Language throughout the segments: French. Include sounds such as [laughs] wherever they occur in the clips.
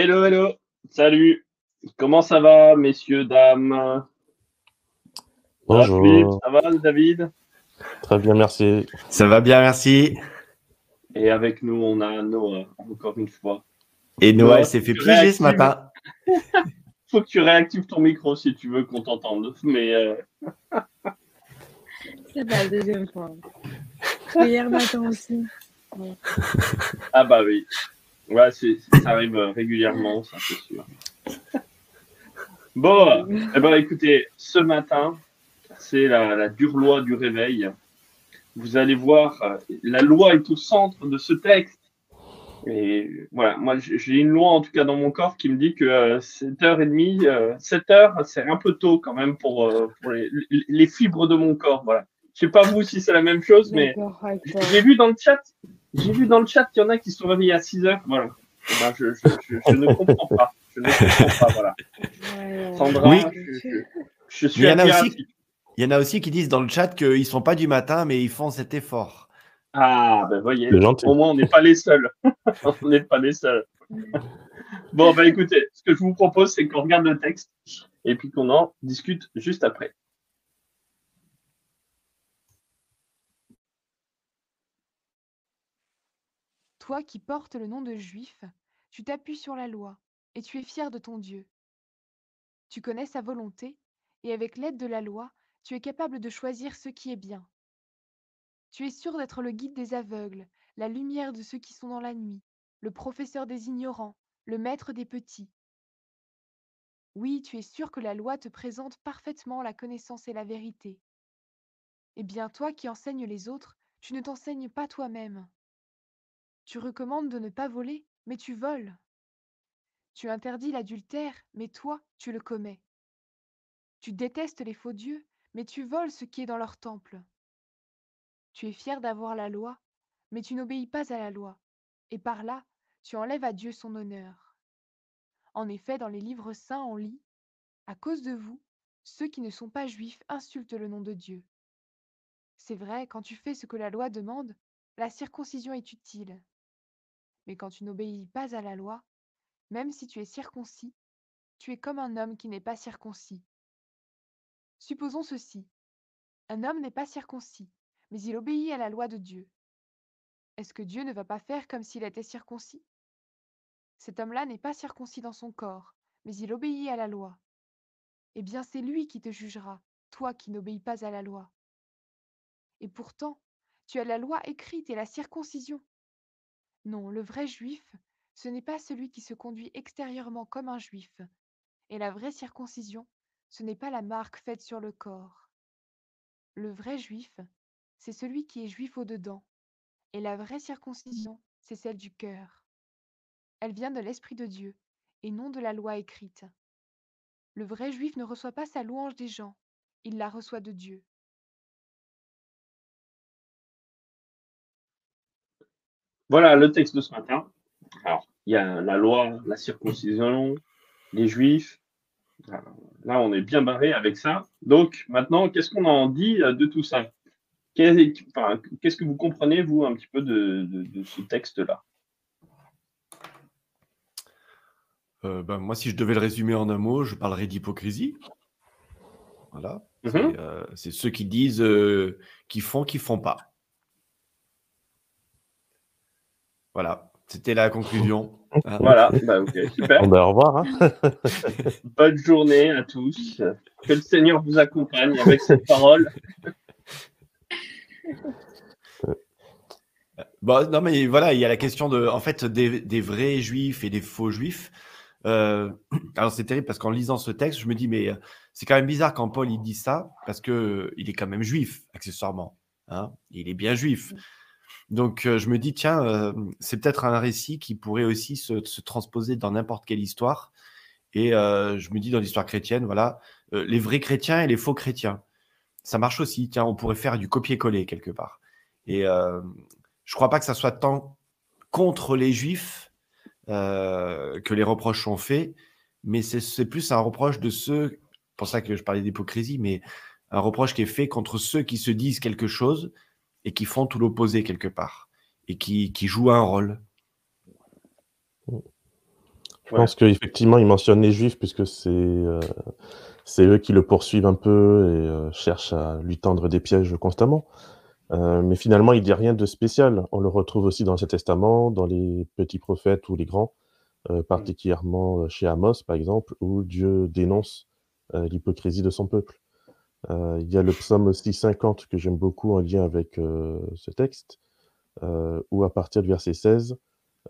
Hello, hello, salut. Comment ça va, messieurs, dames? Bonjour. Ça va, David? Très bien, merci. Ça va bien, merci. Et avec nous, on a Noah, encore une fois. Et Noah, s'est fait piéger ce matin. [laughs] Faut que tu réactives ton micro si tu veux qu'on t'entende. Mais euh, [laughs] C'est pas la deuxième fois. Hier matin aussi. ah bah oui. Ouais, ça arrive euh, régulièrement, ça c'est sûr. Bon, eh ben, écoutez, ce matin, c'est la, la dure loi du réveil. Vous allez voir, euh, la loi est au centre de ce texte. Et voilà, moi j'ai une loi en tout cas dans mon corps qui me dit que euh, 7h30, euh, 7h, c'est un peu tôt quand même pour, euh, pour les, les fibres de mon corps. Voilà. Je sais pas vous si c'est la même chose, mais j'ai vu dans le chat, j'ai vu dans le chat qu'il y en a qui se sont réveillés à 6 heures. Voilà. Eh ben, je, je, je, je ne comprends pas. Je ne comprends pas. Voilà. Sandra, Oui. je, je, je suis il y en a aussi- Il y en a aussi qui disent dans le chat qu'ils sont pas du matin, mais ils font cet effort. Ah, ben voyez, au moins on n'est pas les seuls. [laughs] on n'est pas les seuls. Bon, ben écoutez, ce que je vous propose, c'est qu'on regarde le texte et puis qu'on en discute juste après. Toi qui portes le nom de juif, tu t'appuies sur la loi, et tu es fier de ton Dieu. Tu connais sa volonté, et avec l'aide de la loi, tu es capable de choisir ce qui est bien. Tu es sûr d'être le guide des aveugles, la lumière de ceux qui sont dans la nuit, le professeur des ignorants, le maître des petits. Oui, tu es sûr que la loi te présente parfaitement la connaissance et la vérité. Eh bien, toi qui enseignes les autres, tu ne t'enseignes pas toi-même. Tu recommandes de ne pas voler, mais tu voles. Tu interdis l'adultère, mais toi, tu le commets. Tu détestes les faux dieux, mais tu voles ce qui est dans leur temple. Tu es fier d'avoir la loi, mais tu n'obéis pas à la loi, et par là, tu enlèves à Dieu son honneur. En effet, dans les livres saints, on lit À cause de vous, ceux qui ne sont pas juifs insultent le nom de Dieu. C'est vrai, quand tu fais ce que la loi demande, la circoncision est utile. Mais quand tu n'obéis pas à la loi, même si tu es circoncis, tu es comme un homme qui n'est pas circoncis. Supposons ceci. Un homme n'est pas circoncis, mais il obéit à la loi de Dieu. Est-ce que Dieu ne va pas faire comme s'il était circoncis? Cet homme-là n'est pas circoncis dans son corps, mais il obéit à la loi. Eh bien, c'est lui qui te jugera, toi qui n'obéis pas à la loi. Et pourtant, tu as la loi écrite et la circoncision. Non, le vrai juif, ce n'est pas celui qui se conduit extérieurement comme un juif. Et la vraie circoncision, ce n'est pas la marque faite sur le corps. Le vrai juif, c'est celui qui est juif au-dedans. Et la vraie circoncision, c'est celle du cœur. Elle vient de l'Esprit de Dieu, et non de la loi écrite. Le vrai juif ne reçoit pas sa louange des gens, il la reçoit de Dieu. Voilà le texte de ce matin. Alors, il y a la loi, la circoncision, les juifs. Alors, Là, on est bien barré avec ça. Donc, maintenant, qu'est-ce qu'on en dit euh, de tout ça? Enfin, Qu'est-ce que vous comprenez, vous, un petit peu de, de- de ce texte-là? Euh, ben, moi, si je devais le résumer en un mot, je parlerais d'hypocrisie. Voilà. Mhm. C'est euh, c'est ceux qui disent euh, qu'ils font, qu'ils font pas. Voilà. C'était la conclusion. Hein. [laughs] Voilà, bah, ok, super. [laughs] Bon, ben, au revoir. hein. [laughs] Bonne journée à tous. Que le Seigneur vous accompagne avec cette parole. Bon, non, mais voilà, il y a la question de, en fait, des, des vrais juifs et des faux juifs. Euh, [clears throat] alors c'est terrible parce qu'en lisant ce texte, je me dis mais euh, c'est quand même bizarre quand Paul il dit ça parce que il est quand même juif accessoirement. Hein il est bien juif. Donc je me dis tiens c'est peut-être un récit qui pourrait aussi se, se transposer dans n'importe quelle histoire. Et je me dis dans l'histoire chrétienne voilà les vrais chrétiens et les faux chrétiens. Ça marche aussi. Tiens on pourrait faire du copier-coller quelque part. Et je crois pas que ça soit tant contre les juifs euh, que les reproches sont faits, mais c'est plus un reproche de ceux, pour ça que je parlais d'hypocrisie, mais un reproche qui est fait contre ceux qui se disent quelque chose et qui font tout l'opposé quelque part, et qui, qui, jouent un rôle. Je pense qu'effectivement, il mentionne les juifs, puisque c'est euh, eux qui le poursuivent un peu et euh, cherchent à lui tendre des pièges constamment. Euh, mais finalement, il dit rien de spécial. On le retrouve aussi dans l'Ancien Testament, dans les petits prophètes ou les grands, mmh. particulièrement chez Amos, par exemple, où Dieu dénonce l'hypocrisie de son peuple. Il y a le psaume aussi 50 que j'aime beaucoup en lien avec ce texte, où à partir du verset 16,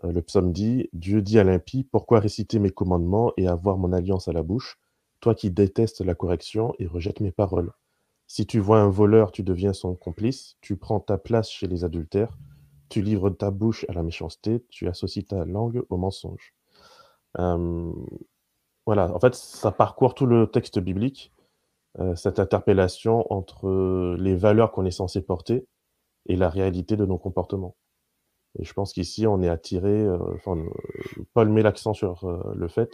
le psaume dit Dieu dit à l'impie, pourquoi réciter mes commandements et avoir mon alliance à la bouche, toi qui détestes la correction et rejettes mes paroles. Si tu vois un voleur, tu deviens son complice, tu prends ta place chez les adultères, tu livres ta bouche à la méchanceté, tu associes ta langue au mensonge. voilà, en fait, ça parcourt tout le texte biblique, euh, cette interpellation entre les valeurs qu'on est censé porter et la réalité de nos comportements. Et je pense qu'ici, on est attiré, euh, enfin, euh, Paul met l'accent sur le fait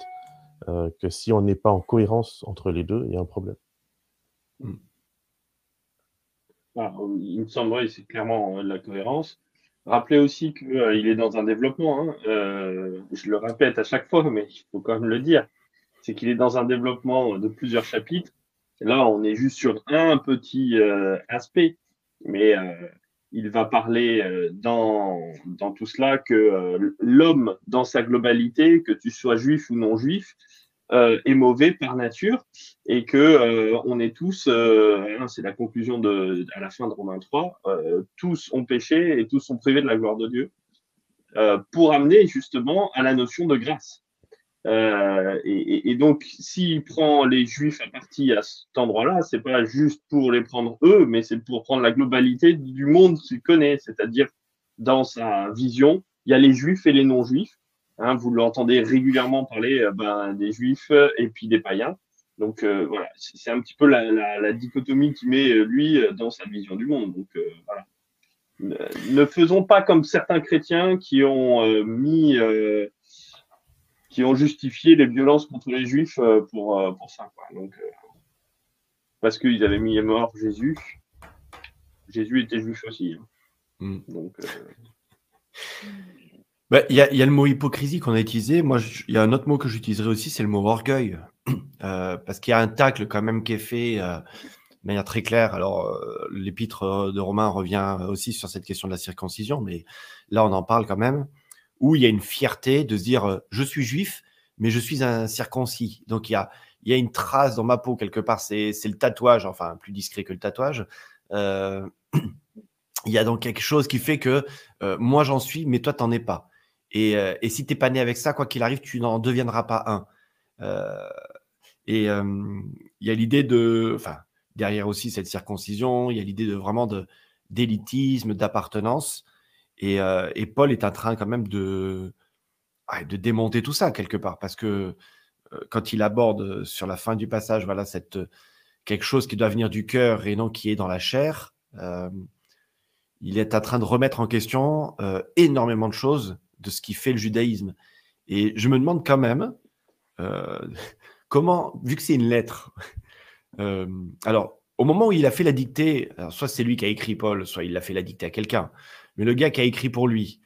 que si on n'est pas en cohérence entre les deux, il y a un problème. Mmh. Ah, il me semblerait, c'est clairement euh, la cohérence. Rappelez aussi qu'il euh, est dans un développement. Hein. Euh, je le répète à chaque fois, mais il faut quand même le dire. C'est qu'il est dans un développement de plusieurs chapitres. Là, on est juste sur un petit aspect, mais il va parler dans, dans tout cela que l'homme, dans sa globalité, que tu sois juif ou non juif, euh, est mauvais par nature et que euh, on est tous, euh, hein, c'est la conclusion à la fin de Romains 3, tous ont péché et tous sont privés de la gloire de Dieu, pour amener justement à la notion de grâce. Et, et, donc, s'il prend les Juifs à partie à cet endroit-là, c'est pas juste pour les prendre eux, mais c'est pour prendre la globalité du monde qu'il connaît, c'est-à-dire dans sa vision, il y a les Juifs et les non-Juifs Hein, vous l'entendez régulièrement parler euh, ben, des juifs et puis des païens. Donc euh, voilà, c'est un petit peu la, la, la dichotomie qui met euh, lui dans sa vision du monde. Donc voilà. Ne faisons pas comme certains chrétiens qui ont mis, qui ont justifié les violences contre les juifs pour, pour ça. Quoi. Donc, parce qu'ils avaient mis à mort Jésus. Jésus était juif aussi. Hein. Mm. Donc, bah, il y, a, le mot hypocrisie qu'on a utilisé. Moi, il y a un autre mot que j'utiliserai aussi, c'est le mot orgueil. [clears throat] Euh, parce qu'il y a un tacle quand même qui est fait euh, de manière très claire. Alors, euh, l'épître de Romain revient aussi sur cette question de la circoncision, mais là, on en parle quand même, où il y a une fierté de se dire je suis juif, mais je suis un circoncis. Donc, il y a, il y a une trace dans ma peau quelque part. C'est le tatouage, enfin, plus discret que le tatouage. [clears throat] il y a donc quelque chose qui fait que moi, j'en suis, mais toi, t'en es pas. Et, euh, et si tu n'es pas né avec ça, quoi qu'il arrive, tu n'en deviendras pas un. Euh, et il y a l'idée de. Enfin, derrière aussi cette circoncision, il y a l'idée de vraiment d'élitisme, d'appartenance. Et, Paul est en train quand même de, de démonter tout ça quelque part. Parce que quand il aborde sur la fin du passage, voilà, cette, quelque chose qui doit venir du cœur et non qui est dans la chair, il est en train de remettre en question énormément de choses de ce qui fait le judaïsme. Et je me demande quand même [laughs] comment, vu que c'est une lettre, [laughs] alors au moment où il a fait la dictée, soit c'est lui qui a écrit Paul, soit il l'a fait la dictée à quelqu'un, mais le gars qui a écrit pour lui,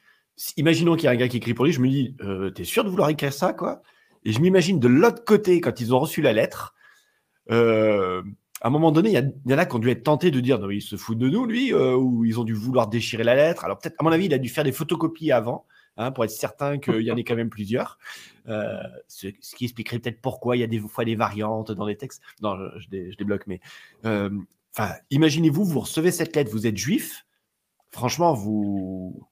imaginons qu'il y a un gars qui écrit pour lui, je me dis, euh, t'es sûr de vouloir écrire ça, quoi? Et je m'imagine de l'autre côté, quand ils ont reçu la lettre, à un moment donné, il y, en a qui ont dû être tentés de dire, non, il se fout de nous, lui, ou ils ont dû vouloir déchirer la lettre. Alors peut-être, à mon avis, il a dû faire des photocopies avant Hein, pour être certain qu'il y en ait quand même plusieurs. Euh, ce, qui expliquerait peut-être pourquoi il y a des fois des variantes dans les textes. Non, je, débloque, mais euh, enfin, imaginez-vous, vous recevez cette lettre, vous êtes juif. Franchement, vous.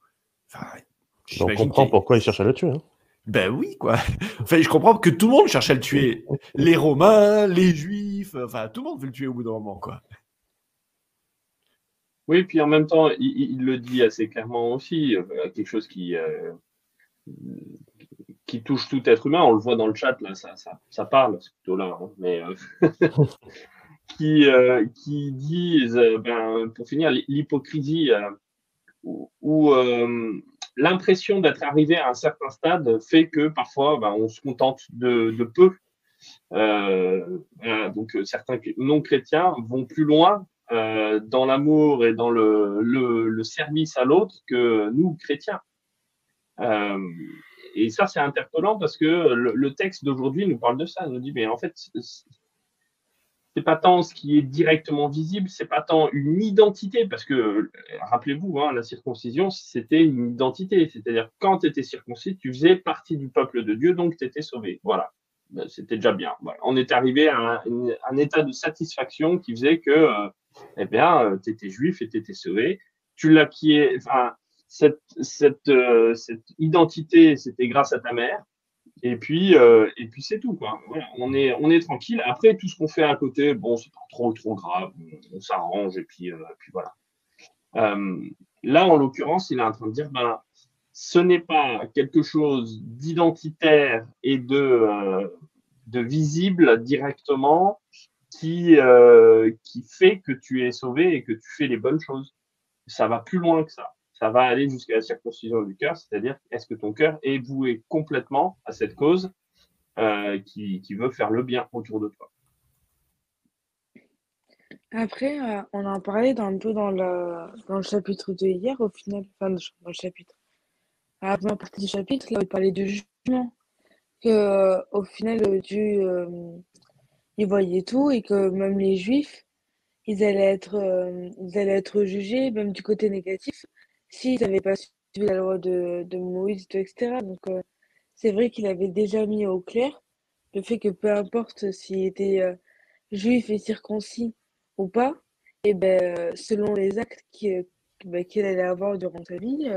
On comprend pourquoi il cherche à le tuer. Hein. Ben oui, quoi. [laughs] Enfin, je comprends que tout le monde cherche à le tuer. Les Romains, les Juifs, enfin, tout le monde veut le tuer au bout d'un moment, quoi. Oui, puis en même temps, il, le dit assez clairement aussi, euh, quelque chose qui, euh, qui touche tout être humain. On le voit dans le chat, là, ça, ça, ça parle, c'est plutôt là, hein, mais euh, [laughs] qui, qui disent, ben, pour finir, l'hypocrisie ou l'impression d'être arrivé à un certain stade fait que parfois ben, on se contente de, peu. Euh, donc certains non chrétiens vont plus loin euh, dans l'amour et dans le, service à l'autre que nous chrétiens. Euh, et ça c'est interpellant parce que le, le texte d'aujourd'hui nous parle de ça, nous dit mais en fait c'est pas tant ce qui est directement visible, c'est pas tant une identité, parce que rappelez-vous, hein, la circoncision, c'était une identité, c'est-à-dire quand tu étais circoncis, tu faisais partie du peuple de Dieu, donc tu étais sauvé. Voilà, ben, c'était déjà bien. On est arrivé à un, état de satisfaction qui faisait que, euh, eh bien, euh, tu étais juif et tu étais sauvé. Tu l'as qui est, cette identité, c'était grâce à ta mère. Et puis, euh, et puis c'est tout. Quoi. On, est, on est tranquille. Après, tout ce qu'on fait à côté, bon, c'est pas trop, trop grave. On, s'arrange et puis, euh, puis voilà. Euh, là, en l'occurrence, il est en train de dire, ben, ce n'est pas quelque chose d'identitaire et de, de visible directement qui, qui fait que tu es sauvé et que tu fais les bonnes choses. Ça va plus loin que ça ça va aller jusqu'à la circoncision du cœur, c'est-à-dire est-ce que ton cœur est voué complètement à cette cause euh, qui, veut faire le bien autour de toi? Après, euh, on en parlait dans, un peu dans le, dans le chapitre de hier, au final, enfin, dans le chapitre. À la première partie du chapitre, là, il parlait de jugement. Que, euh, au final, Dieu, il voyait tout et que même les Juifs, ils allaient être, ils allaient être jugés, même du côté négatif, s'ils n'avaient pas suivi la loi de, Moïse, etc. Donc, euh, c'est vrai qu'il avait déjà mis au clair le fait que peu importe s'il était euh, juif et circoncis ou pas, et ben, euh, selon les actes ben, qu'il allait avoir durant sa vie,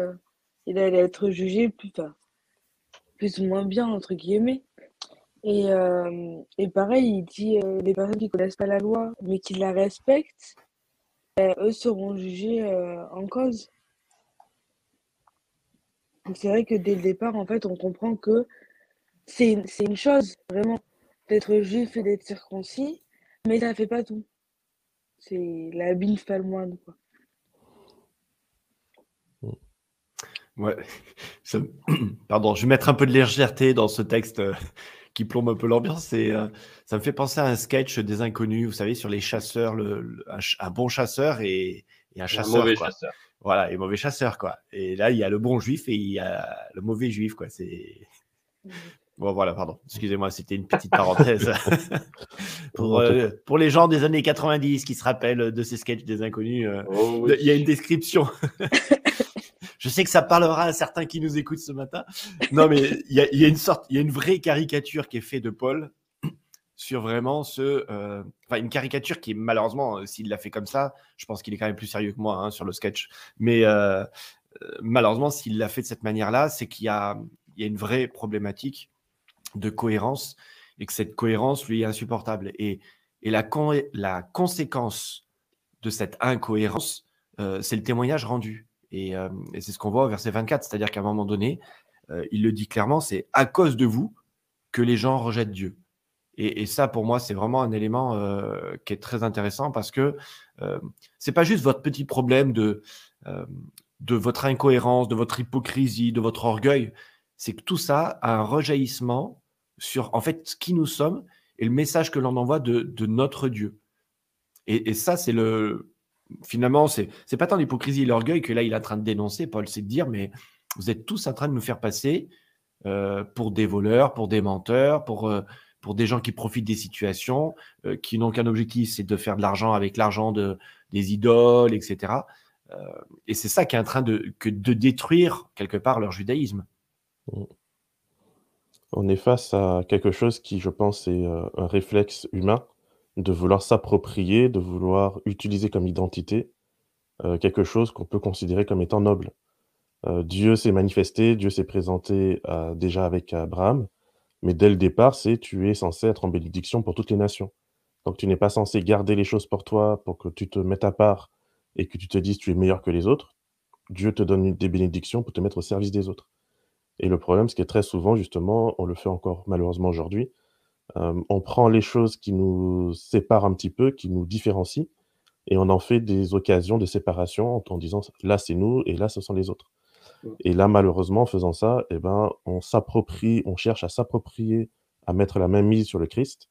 il allait être jugé plus, ou moins bien, entre guillemets. Et, et pareil, il dit les personnes qui ne connaissent pas la loi, mais qui la respectent, ben, eux seront jugés en cause. Donc c'est vrai que dès le départ, en fait, on comprend que c'est une, une chose, vraiment, d'être juif et d'être circoncis, mais ça fait pas tout. C'est la bille fait le moindre, quoi. Ouais. [laughs] [clears throat] Pardon, je vais mettre un peu de légèreté dans ce texte euh, [laughs] qui plombe un peu l'ambiance. Et euh, ça me fait penser à un sketch des inconnus, vous savez, sur les chasseurs, le, un, bon chasseur et, un chasseur. Un mauvais chasseur. Voilà, et mauvais chasseur, quoi. Et là, il y a le bon juif et il y a le mauvais juif, quoi. C'est. Bon, voilà, pardon. Excusez-moi, c'était une petite parenthèse. [laughs] pour, [laughs] euh, pour, les gens des années 90 qui se rappellent de ces sketchs des inconnus, euh, oh, il y a une description. [laughs] Je sais que ça parlera à certains qui nous écoutent ce matin. Non, mais il y a, y a, une sorte, il y a une vraie caricature qui est faite de Paul sur vraiment ce. Euh, enfin, une caricature qui, malheureusement, euh, s'il l'a fait comme ça, je pense qu'il est quand même plus sérieux que moi hein, sur le sketch. Mais euh, malheureusement, s'il l'a fait de cette manière-là, c'est qu'il y a, il y a une vraie problématique de cohérence et que cette cohérence lui est insupportable. Et, et la, la conséquence de cette incohérence, c'est le témoignage rendu. Et, et c'est ce qu'on voit au verset 24, c'est-à-dire qu'à un moment donné, il le dit clairement, c'est à cause de vous que les gens rejettent Dieu. Et, ça, pour moi, c'est vraiment un élément euh, qui est très intéressant parce que euh, c'est pas juste votre petit problème de, euh, de votre incohérence, de votre hypocrisie, de votre orgueil. C'est que tout ça a un rejaillissement sur, en fait, qui nous sommes et le message que l'on envoie de, notre Dieu. Et, ça, c'est le. Finalement, c'est pas tant l'hypocrisie et l'orgueil que là, il est en train de dénoncer, Paul, c'est de dire, mais vous êtes tous en train de nous faire passer euh, pour des voleurs, pour des menteurs, pour pour des gens qui profitent des situations, euh, qui n'ont qu'un objectif, c'est de faire de l'argent avec l'argent de, des idoles, etc. Euh, et c'est ça qui est en train de, de détruire quelque part leur judaïsme. On est face à quelque chose qui, je pense, est euh, un réflexe humain de vouloir s'approprier, de vouloir utiliser comme identité quelque chose qu'on peut considérer comme étant noble. Dieu s'est manifesté, Dieu s'est présenté déjà avec Abraham, mais dès le départ, c'est tu es censé être en bénédiction pour toutes les nations. Donc tu n'es pas censé garder les choses pour toi, pour que tu te mettes à part et que tu te dises tu es meilleur que les autres. Dieu te donne des bénédictions pour te mettre au service des autres. Et le problème, c'est que très souvent, justement, on le fait encore malheureusement aujourd'hui, on prend les choses qui nous séparent un petit peu, qui nous différencient, et on en fait des occasions de séparation en, disant là c'est nous et là ce sont les autres. Et là, malheureusement, en faisant ça, eh ben, on s'approprie, on cherche à s'approprier, à mettre la même mise sur le Christ.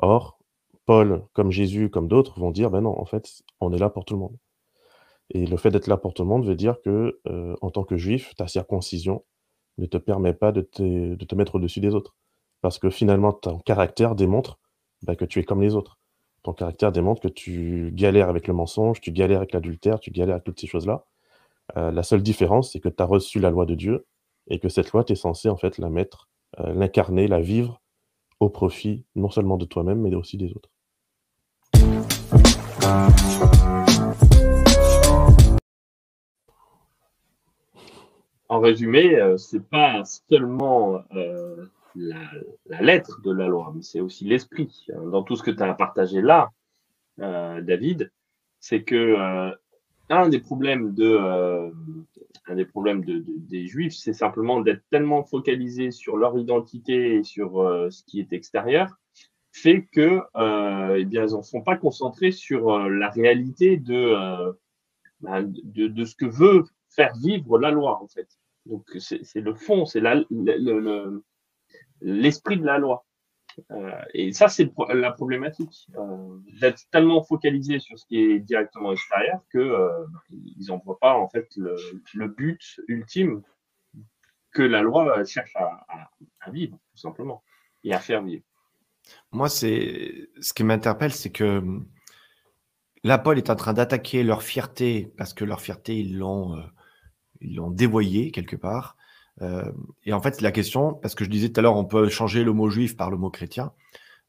Or, Paul, comme Jésus, comme d'autres, vont dire ben non, en fait, on est là pour tout le monde. Et le fait d'être là pour tout le monde veut dire que, en tant que juif, ta circoncision ne te permet pas de te, de te mettre au-dessus des autres. Parce que finalement, ton caractère démontre bah, que tu es comme les autres. Ton caractère démontre que tu galères avec le mensonge, tu galères avec l'adultère, tu galères avec toutes ces choses-là. Euh, la seule différence, c'est que tu as reçu la loi de Dieu et que cette loi, tu es censé en fait la mettre, euh, l'incarner, la vivre au profit non seulement de toi-même, mais aussi des autres. En résumé, euh, c'est pas seulement la, lettre de la loi, mais c'est aussi l'esprit. Dans tout ce que tu as partagé là, euh, David, c'est que euh, un des problèmes de euh, un des problèmes de, des juifs, c'est simplement d'être tellement focalisés sur leur identité et sur ce qui est extérieur, fait que eh bien ils ne sont pas concentrés sur la réalité de, ben, de, de ce que veut faire vivre la loi en fait. Donc c'est le fond, c'est le, le, l'esprit de la loi. Euh, et ça, c'est la problématique. Euh, d'être tellement focalisé sur ce qui est directement extérieur que euh, ils n'en voient pas en fait le, but ultime que la loi cherche à, vivre, tout simplement, et à faire vivre. Moi, c'est ce qui m'interpelle, c'est que là, Paul est en train d'attaquer leur fierté parce que leur fierté, ils l'ont, ils l'ont dévoyé quelque part. Euh, et en fait, la question, parce que je disais tout à l'heure, on peut changer le mot juif par le mot chrétien.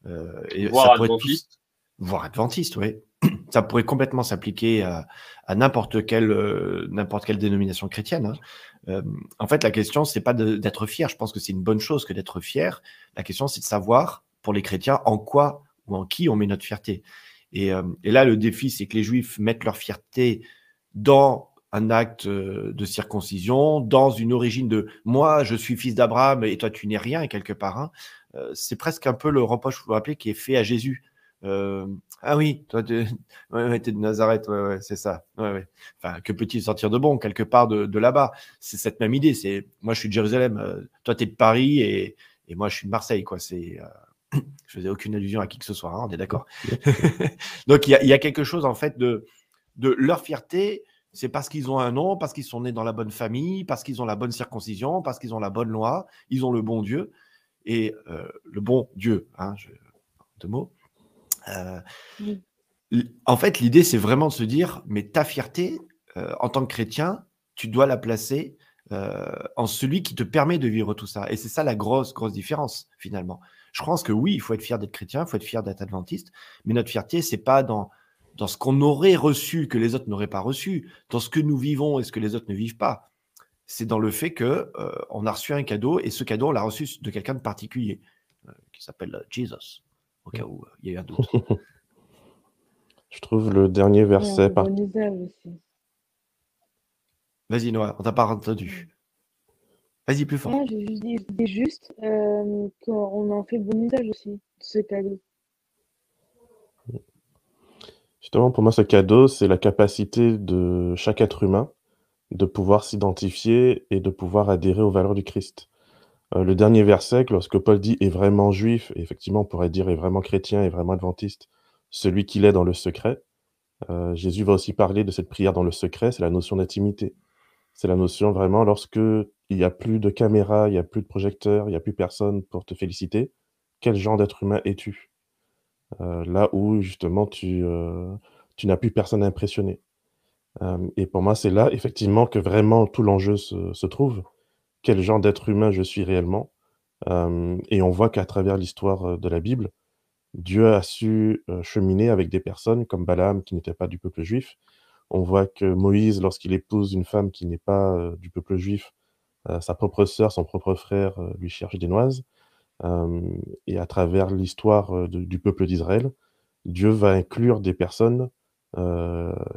Euh, et voire adventiste. Voire adventiste, oui. [clears throat] Ça pourrait complètement s'appliquer à, n'importe quelle, euh, n'importe quelle dénomination chrétienne. Hein. en fait, la question, c'est pas d'être fier. Je pense que c'est une bonne chose que d'être fier. La question, c'est de savoir, pour les chrétiens, en quoi ou en qui on met notre fierté. Et, et là, le défi, c'est que les juifs mettent leur fierté dans un acte euh, de circoncision, dans une origine de moi, je suis fils d'Abraham et toi, tu n'es rien, quelque part. Hein. Euh, c'est presque un peu le reproche, vous vous rappelez, qui est fait à Jésus. Euh, ah oui, toi, tu [laughs] es de Nazareth, ouais, c'est ça. Enfin, que peut-il sortir de bon, quelque part de, là-bas? C'est cette même idée. C'est moi, je suis de Jérusalem, toi, tu es de Paris et, et, moi, je suis de Marseille. quoi. C'est [clears throat] je faisais aucune allusion à qui que ce soit, hein, on est d'accord. [laughs] [laughs] Donc, il y, y, a quelque chose, en fait, de, de leur fierté c'est parce qu'ils ont un nom, parce qu'ils sont nés dans la bonne famille, parce qu'ils ont la bonne circoncision, parce qu'ils ont la bonne loi, ils ont le bon Dieu. Et euh, le bon Dieu, hein, deux mots. Euh, en fait, l'idée, c'est vraiment de se dire, mais ta fierté, euh, en tant que chrétien, tu dois la placer en celui qui te permet de vivre tout ça. Et c'est ça la grosse, grosse différence, finalement. Je pense que oui, il faut être fier d'être chrétien, il faut être fier d'être adventiste, mais notre fierté, c'est pas dans dans ce qu'on aurait reçu que les autres n'auraient pas reçu, dans ce que nous vivons et ce que les autres ne vivent pas. C'est dans le fait que euh, on a reçu un cadeau et ce cadeau on l'a reçu de quelqu'un de particulier euh, qui s'appelle euh, Jesus. Au cas où il y a eu un doute. [laughs] Je trouve le dernier verset par. Vas-y Noah, on t'a pas entendu. Vas-y plus fort. Non, je dis juste qu'on en fait bon usage aussi de ce cadeau. Justement, pour moi, ce cadeau, c'est la capacité de chaque être humain de pouvoir s'identifier et de pouvoir adhérer aux valeurs du Christ. Euh, le dernier verset, lorsque Paul dit est vraiment juif, et effectivement, on pourrait dire est vraiment chrétien, est vraiment adventiste, celui qu'il est dans le secret. Euh, Jésus va aussi parler de cette prière dans le secret, c'est la notion d'intimité. C'est la notion vraiment lorsque il n'y a plus de caméra, il n'y a plus de projecteur, il n'y a plus personne pour te féliciter, quel genre d'être humain es-tu? Euh, là où justement tu, euh, tu n'as plus personne à impressionner. Euh, et pour moi, c'est là effectivement que vraiment tout l'enjeu se, se trouve. Quel genre d'être humain je suis réellement? et on voit qu'à travers l'histoire de la Bible, Dieu a su cheminer avec des personnes comme Balaam qui n'était pas du peuple juif, On voit que Moïse, lorsqu'il épouse une femme qui n'est pas du peuple juif, sa propre sœur, son propre frère lui cherche des noises. Et à travers l'histoire du peuple d'Israël, Dieu va inclure des personnes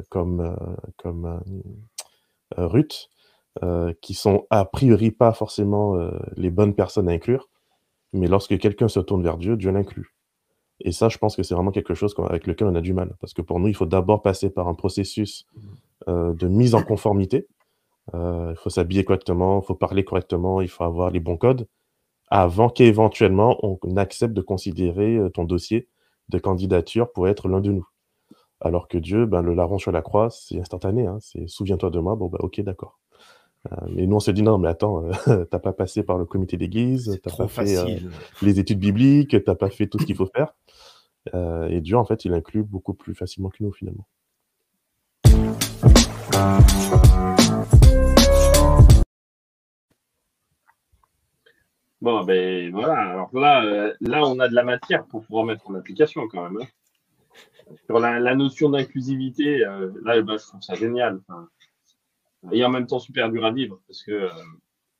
comme, comme Ruth, qui sont a priori pas forcément les bonnes personnes à inclure, mais lorsque quelqu'un se tourne vers Dieu, Dieu l'inclut. Et ça, je pense que c'est vraiment quelque chose avec lequel on a du mal. Parce que pour nous, il faut d'abord passer par un processus mmh. euh, de mise en conformité. Euh, il faut s'habiller correctement, il faut parler correctement, il faut avoir les bons codes avant qu'éventuellement on accepte de considérer euh, ton dossier de candidature pour être l'un de nous. Alors que Dieu, ben, le larron sur la croix, c'est instantané. Hein. c'est souviens-toi de moi, bon, ben, ok, d'accord. mais nous, on se dit non, mais attends, [laughs] t'as pas passé par le comité d'église, t'as pas fait les études bibliques, t'as pas fait tout ce qu'il faut faire. Euh, et Dieu, en fait, il inclut beaucoup plus facilement que nous, finalement. Bon, ben voilà. Alors là, euh, là, on a de la matière pour pouvoir mettre en application quand même. Hein. Sur la, notion d'inclusivité, euh, là, ben, je trouve ça génial. et en même temps super dur à vivre parce que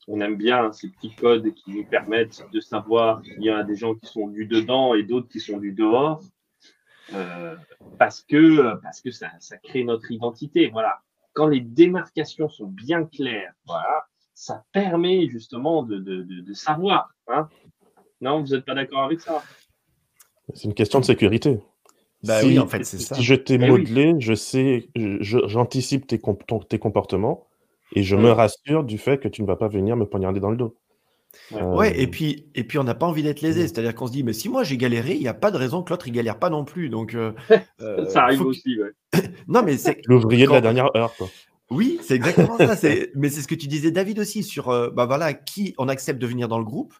on aime bien ces petits codes qui nous permettent de savoir qu'il y a des gens qui sont du dedans et d'autres qui sont du dehors, euh, parce que, parce que ça, ça, crée notre identité. Voilà. Quand les démarcations sont bien claires, voilà, ça permet justement de, de, de, savoir. Hein non, vous n'êtes pas d'accord avec ça? C'est une question de sécurité. Bah si, oui, en fait, c'est ça. Si je t'ai eh modelé, je sais, j'anticipe tes, tes comportements et je me rassure du fait que tu ne vas pas venir me poignarder dans le dos. Ouais, et puis, et puis on n'a pas envie d'être lésé. C'est-à-dire qu'on se dit, mais si moi j'ai galéré, il n'y a pas de raison que l'autre il galère pas non plus. Donc, euh, [laughs] euh, ça arrive aussi, ouais. [laughs] non, mais c'est l'ouvrier de la dernière heure, quoi. Oui, c'est exactement ça. [laughs] Mais c'est ce que tu disais, David, aussi, sur euh, bah voilà, qui on accepte de venir dans le groupe.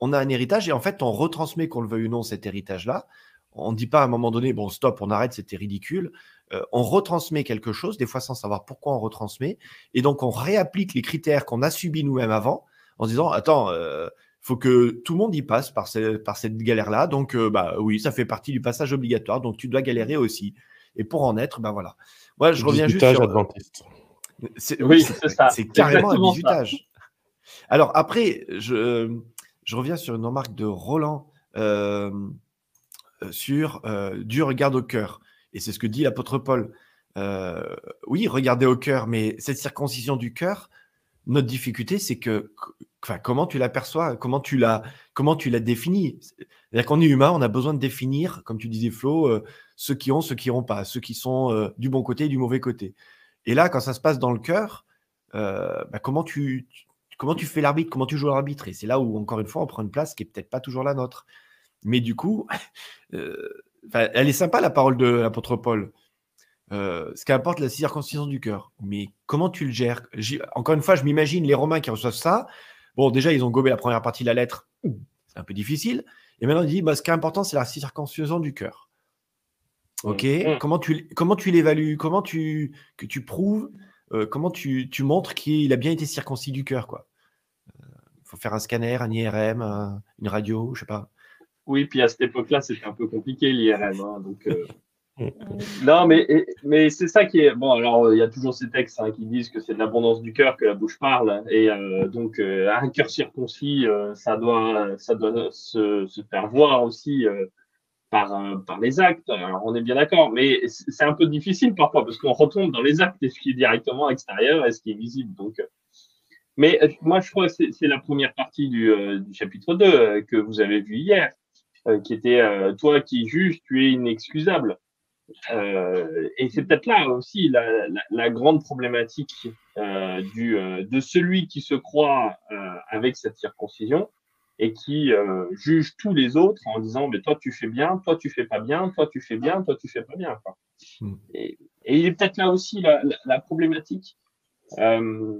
On a un héritage et en fait, on retransmet, qu'on le veuille ou non, cet héritage-là. On ne dit pas à un moment donné, bon, stop, on arrête, c'était ridicule. Euh, on retransmet quelque chose, des fois sans savoir pourquoi on retransmet, et donc on réapplique les critères qu'on a subis nous-mêmes avant, en se disant, attends, il euh, faut que tout le monde y passe par, par cette galère-là, donc euh, bah oui, ça fait partie du passage obligatoire, donc tu dois galérer aussi. Et pour en être, ben voilà. Moi, je reviens juste sur... adventiste. Oui, c'est ça. C'est carrément un bisutage. Alors après, je, je, reviens sur une remarque de Roland sur Dieu regarde au cœur. Et c'est ce que dit l'apôtre Paul. Euh, oui, regardez au cœur, mais cette circoncision du cœur, notre difficulté, c'est que comment tu l'aperçois, comment tu la, comment tu la définis? C'est-à-dire qu'on est humain, on a besoin de définir, comme tu disais Flo, euh, ceux qui ont, ceux qui n'ont pas, ceux qui sont euh, du bon côté et du mauvais côté. Et là, quand ça se passe dans le cœur, bah, comment tu, fais l'arbitre, comment tu joues l'arbitre? Et c'est là où, encore une fois, on prend une place qui est peut-être pas toujours la nôtre. Mais du coup, [laughs] elle est sympa la parole de l'apôtre Paul. Euh, ce qu'importe la circoncision du cœur. Mais comment tu le gères? Encore une fois, je m'imagine les Romains qui reçoivent ça. Bon, déjà, ils ont gobé la première partie de la lettre. C'est un peu difficile. Et maintenant, il dit bah, ce qui est important, c'est la circoncision du cœur. Ok mmh. Comment tu, comment tu l'évalues? Comment tu, que tu prouves euh, Comment tu, tu montres qu'il a bien été circoncis du cœur quoi? Il euh, faut faire un scanner, un IRM, une radio, je sais pas. Oui, puis à cette époque-là, c'était un peu compliqué l'IRM. Hein, donc, euh. non, mais, mais c'est ça qui est. Bon, alors, il y a toujours ces textes hein, qui disent que c'est de l'abondance du cœur que la bouche parle. Et euh, donc, euh, un cœur circoncis, ça doit, ça doit se, se faire voir aussi par, par les actes. Alors, on est bien d'accord, mais c'est un peu difficile parfois parce qu'on retombe dans les actes et ce qui est directement extérieur et ce qui est visible. Donc, mais moi, je crois que c'est la première partie du, du chapitre 2 que vous avez vu hier. Euh, qui était euh, toi qui juges, tu es inexcusable. Euh, et c'est peut-être là aussi la, la, la grande problématique euh, du, de celui qui se croit avec cette circoncision et qui juge tous les autres en disant mais toi tu fais bien, toi tu fais pas bien, toi tu fais bien, toi tu fais pas bien. Quoi. Hmm. Et, et, il est peut-être là aussi la, la problématique. Euh,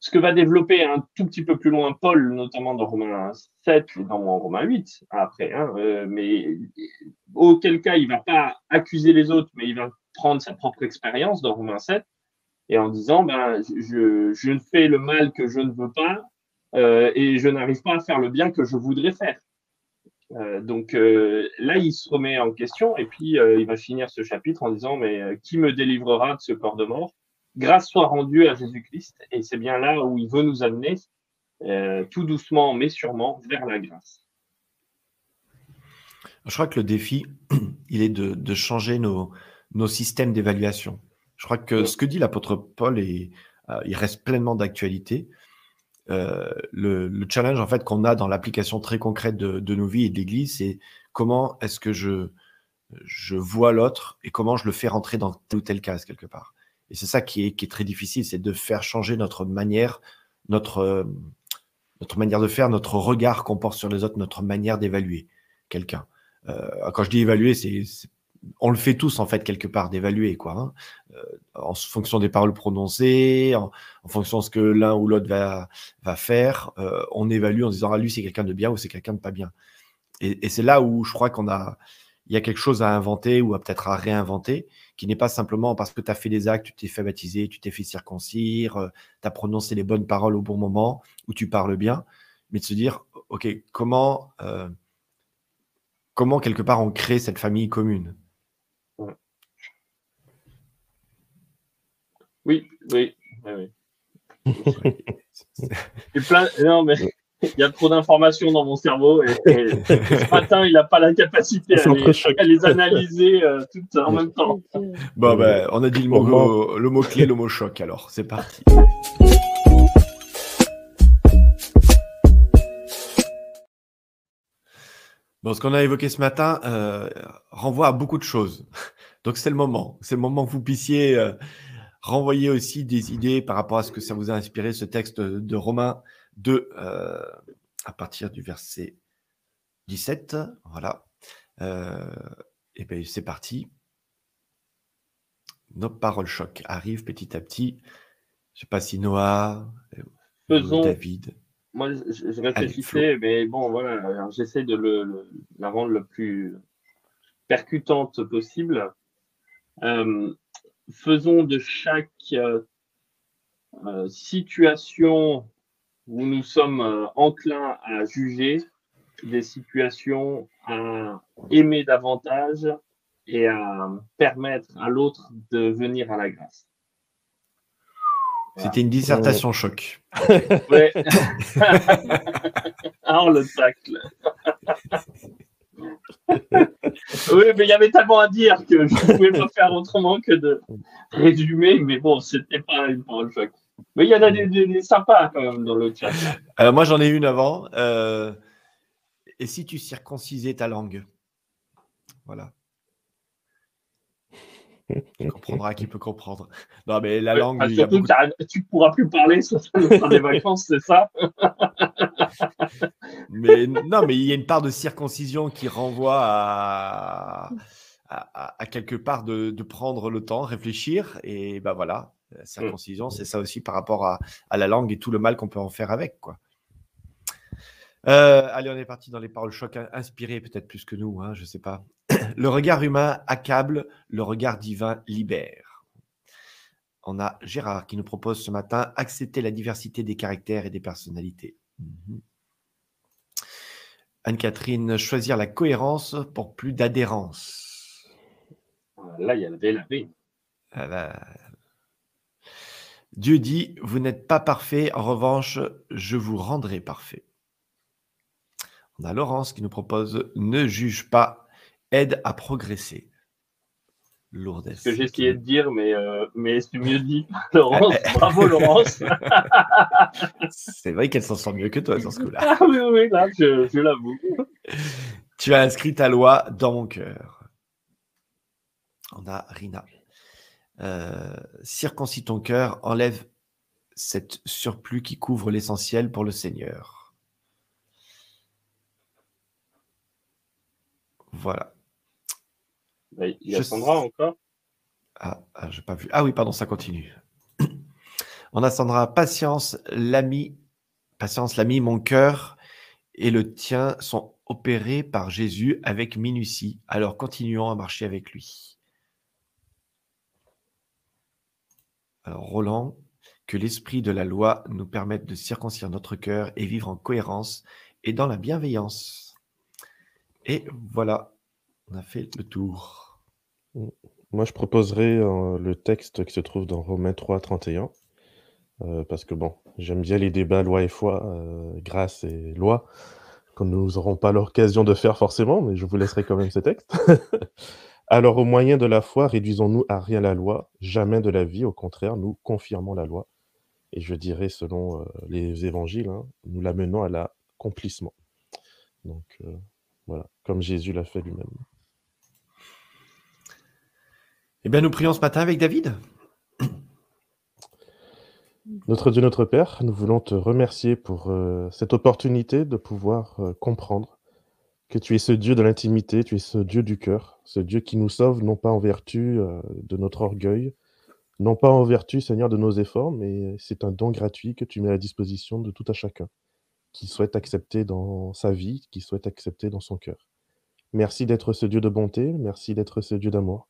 ce que va développer un tout petit peu plus loin Paul, notamment dans Romains 7 et dans Romains 8 après, hein, euh, mais auquel cas il va pas accuser les autres, mais il va prendre sa propre expérience dans Romains 7 et en disant ben je, je fais le mal que je ne veux pas euh, et je n'arrive pas à faire le bien que je voudrais faire. Euh, donc euh, là, il se remet en question et puis il va finir ce chapitre en disant Mais qui me délivrera de ce corps de mort? Grâce soit rendue à Jésus-Christ. Et c'est bien là où il veut nous amener, tout doucement mais sûrement, vers la grâce. Je crois que le défi, [clears throat] il est de, changer nos, nos systèmes d'évaluation. Je crois que ce que dit l'apôtre Paul, est, il reste pleinement d'actualité. Le, challenge en fait qu'on a dans l'application très concrète de, nos vies et de l'Église, c'est comment est-ce que je, je vois l'autre et comment je le fais rentrer dans tel ou tel case quelque part. Et c'est ça qui est, qui est, très difficile, c'est de faire changer notre manière, notre, notre manière de faire, notre regard qu'on porte sur les autres, notre manière d'évaluer quelqu'un. Euh, quand je dis évaluer, c'est on le fait tous en fait quelque part d'évaluer quoi, hein. euh, en fonction des paroles prononcées, en, fonction de ce que l'un ou l'autre va, faire, euh, on évalue en disant ah lui c'est quelqu'un de bien ou c'est quelqu'un de pas bien. Et, c'est là où je crois qu'on a il y a quelque chose à inventer ou à peut-être à réinventer, qui n'est pas simplement parce que tu as fait des actes, tu t'es fait baptiser, tu t'es fait circoncire, euh, tu as prononcé les bonnes paroles au bon moment, ou tu parles bien, mais de se dire, OK, comment, comment quelque part on crée cette famille commune? Oui, oui. oui, [laughs] plein... Non, mais [laughs] il y a trop d'informations dans mon cerveau et, ce matin, il n'a pas la capacité à les, analyser euh, toutes en même temps. Bon, ben, on a dit le mot, le mot clé, le mot choc, alors c'est parti. Bon, ce qu'on a évoqué ce matin euh, renvoie à beaucoup de choses. Donc c'est le moment. C'est le moment que vous puissiez euh, renvoyer aussi des idées par rapport à ce que ça vous a inspiré, ce texte de Romains 2, euh, à partir du verset 17. Voilà. Euh, et bien, c'est parti. Nos paroles choc arrivent petit à petit. Je ne sais pas si Noah, Faisons... David. Moi, je, réfléchissais, mais bon, voilà, j'essaie de la rendre le plus percutante possible. Euh, faisons de chaque euh, euh, situation où nous sommes enclins à juger des situations à aimer davantage et à permettre à l'autre de venir à la grâce. C'était une dissertation choc. Ouais. [laughs] ah, le tacle. [laughs] [laughs] oui, mais il y avait tellement à dire que je ne pouvais pas faire autrement que de résumer, mais bon, c'était pas une parole choc. Mais il y en a des, sympas quand même dans le chat. Euh, moi, j'en ai une avant. Euh, et si tu circoncisais ta langue? Voilà. Tu [laughs] comprendras qui peut comprendre. Non, mais la langue. surtout, tu ne pourras plus parler sur [laughs] des vacances, c'est ça [laughs] Mais non, mais il y a une part de circoncision qui renvoie à, à, quelque part de, de, prendre le temps, réfléchir. Et ben voilà, la circoncision, c'est ça aussi par rapport à, à, la langue et tout le mal qu'on peut en faire avec. quoi. Euh, allez, on est parti dans les paroles choc inspirées peut-être plus que nous, hein, je ne sais pas. Le regard humain accable, le regard divin libère. On a Gérard qui nous propose ce matin accepter la diversité des caractères et des personnalités. Mhm. Anne-Catherine, choisir la cohérence pour plus d'adhérence. Là, il y a la ah bah. Dieu dit, vous n'êtes pas parfait, en revanche, je vous rendrai parfait. On a Laurence qui nous propose, ne juge pas, aide à progresser. Lourdesse. Ce que essayé de dire, mais, euh, mais c'est mieux dit. [laughs] Laurence, [laughs] bravo Laurence. c'est vrai qu'elle s'en sort mieux que toi dans ce coup-là. [laughs] Ah oui, oui, là, je, l'avoue. Tu as inscrit ta loi dans mon cœur. On a Rina. Euh, circoncis ton cœur, enlève cette surplus qui couvre l'essentiel pour le Seigneur. Voilà. Il y a Sandra encore Ah, ah j'ai pas vu. Ah oui, pardon, ça continue. [clears throat] On a Sandra, patience, l'ami, patience, l'ami, mon cœur et le tien sont opérés par Jésus avec minutie. Alors continuons à marcher avec lui. Alors Roland, que l'esprit de la loi nous permette de circoncire notre cœur et vivre en cohérence et dans la bienveillance. Et voilà, on a fait le tour. Moi, je proposerais euh, le texte qui se trouve dans Romains 3, 31. euh, parce que bon, j'aime bien les débats loi et foi, euh, grâce et loi, que nous n'aurons pas l'occasion de faire forcément, mais je vous laisserai quand même ce texte. [laughs] Alors, au moyen de la foi, réduisons-nous à rien la loi, jamais de la vie, au contraire, nous confirmons la loi. Et je dirais, selon euh, les évangiles, hein, nous l'amenons à l'accomplissement. Donc, voilà, comme Jésus l'a fait lui-même. Eh bien, nous prions ce matin avec David. Notre Dieu, notre Père, nous voulons te remercier pour euh, cette opportunité de pouvoir euh, comprendre que tu es ce Dieu de l'intimité, tu es ce Dieu du cœur, ce Dieu qui nous sauve non pas en vertu euh, de notre orgueil, non pas en vertu, Seigneur, de nos efforts, mais c'est un don gratuit que tu mets à disposition de tout à chacun qui souhaite accepter dans sa vie, qui souhaite accepter dans son cœur. Merci d'être ce Dieu de bonté, merci d'être ce Dieu d'amour,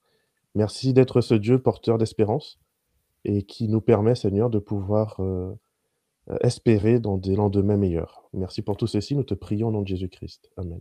merci d'être ce Dieu porteur d'espérance et qui nous permet, Seigneur, de pouvoir euh, espérer dans des lendemains meilleurs. Merci pour tout ceci, nous te prions au nom de Jésus-Christ. Amen.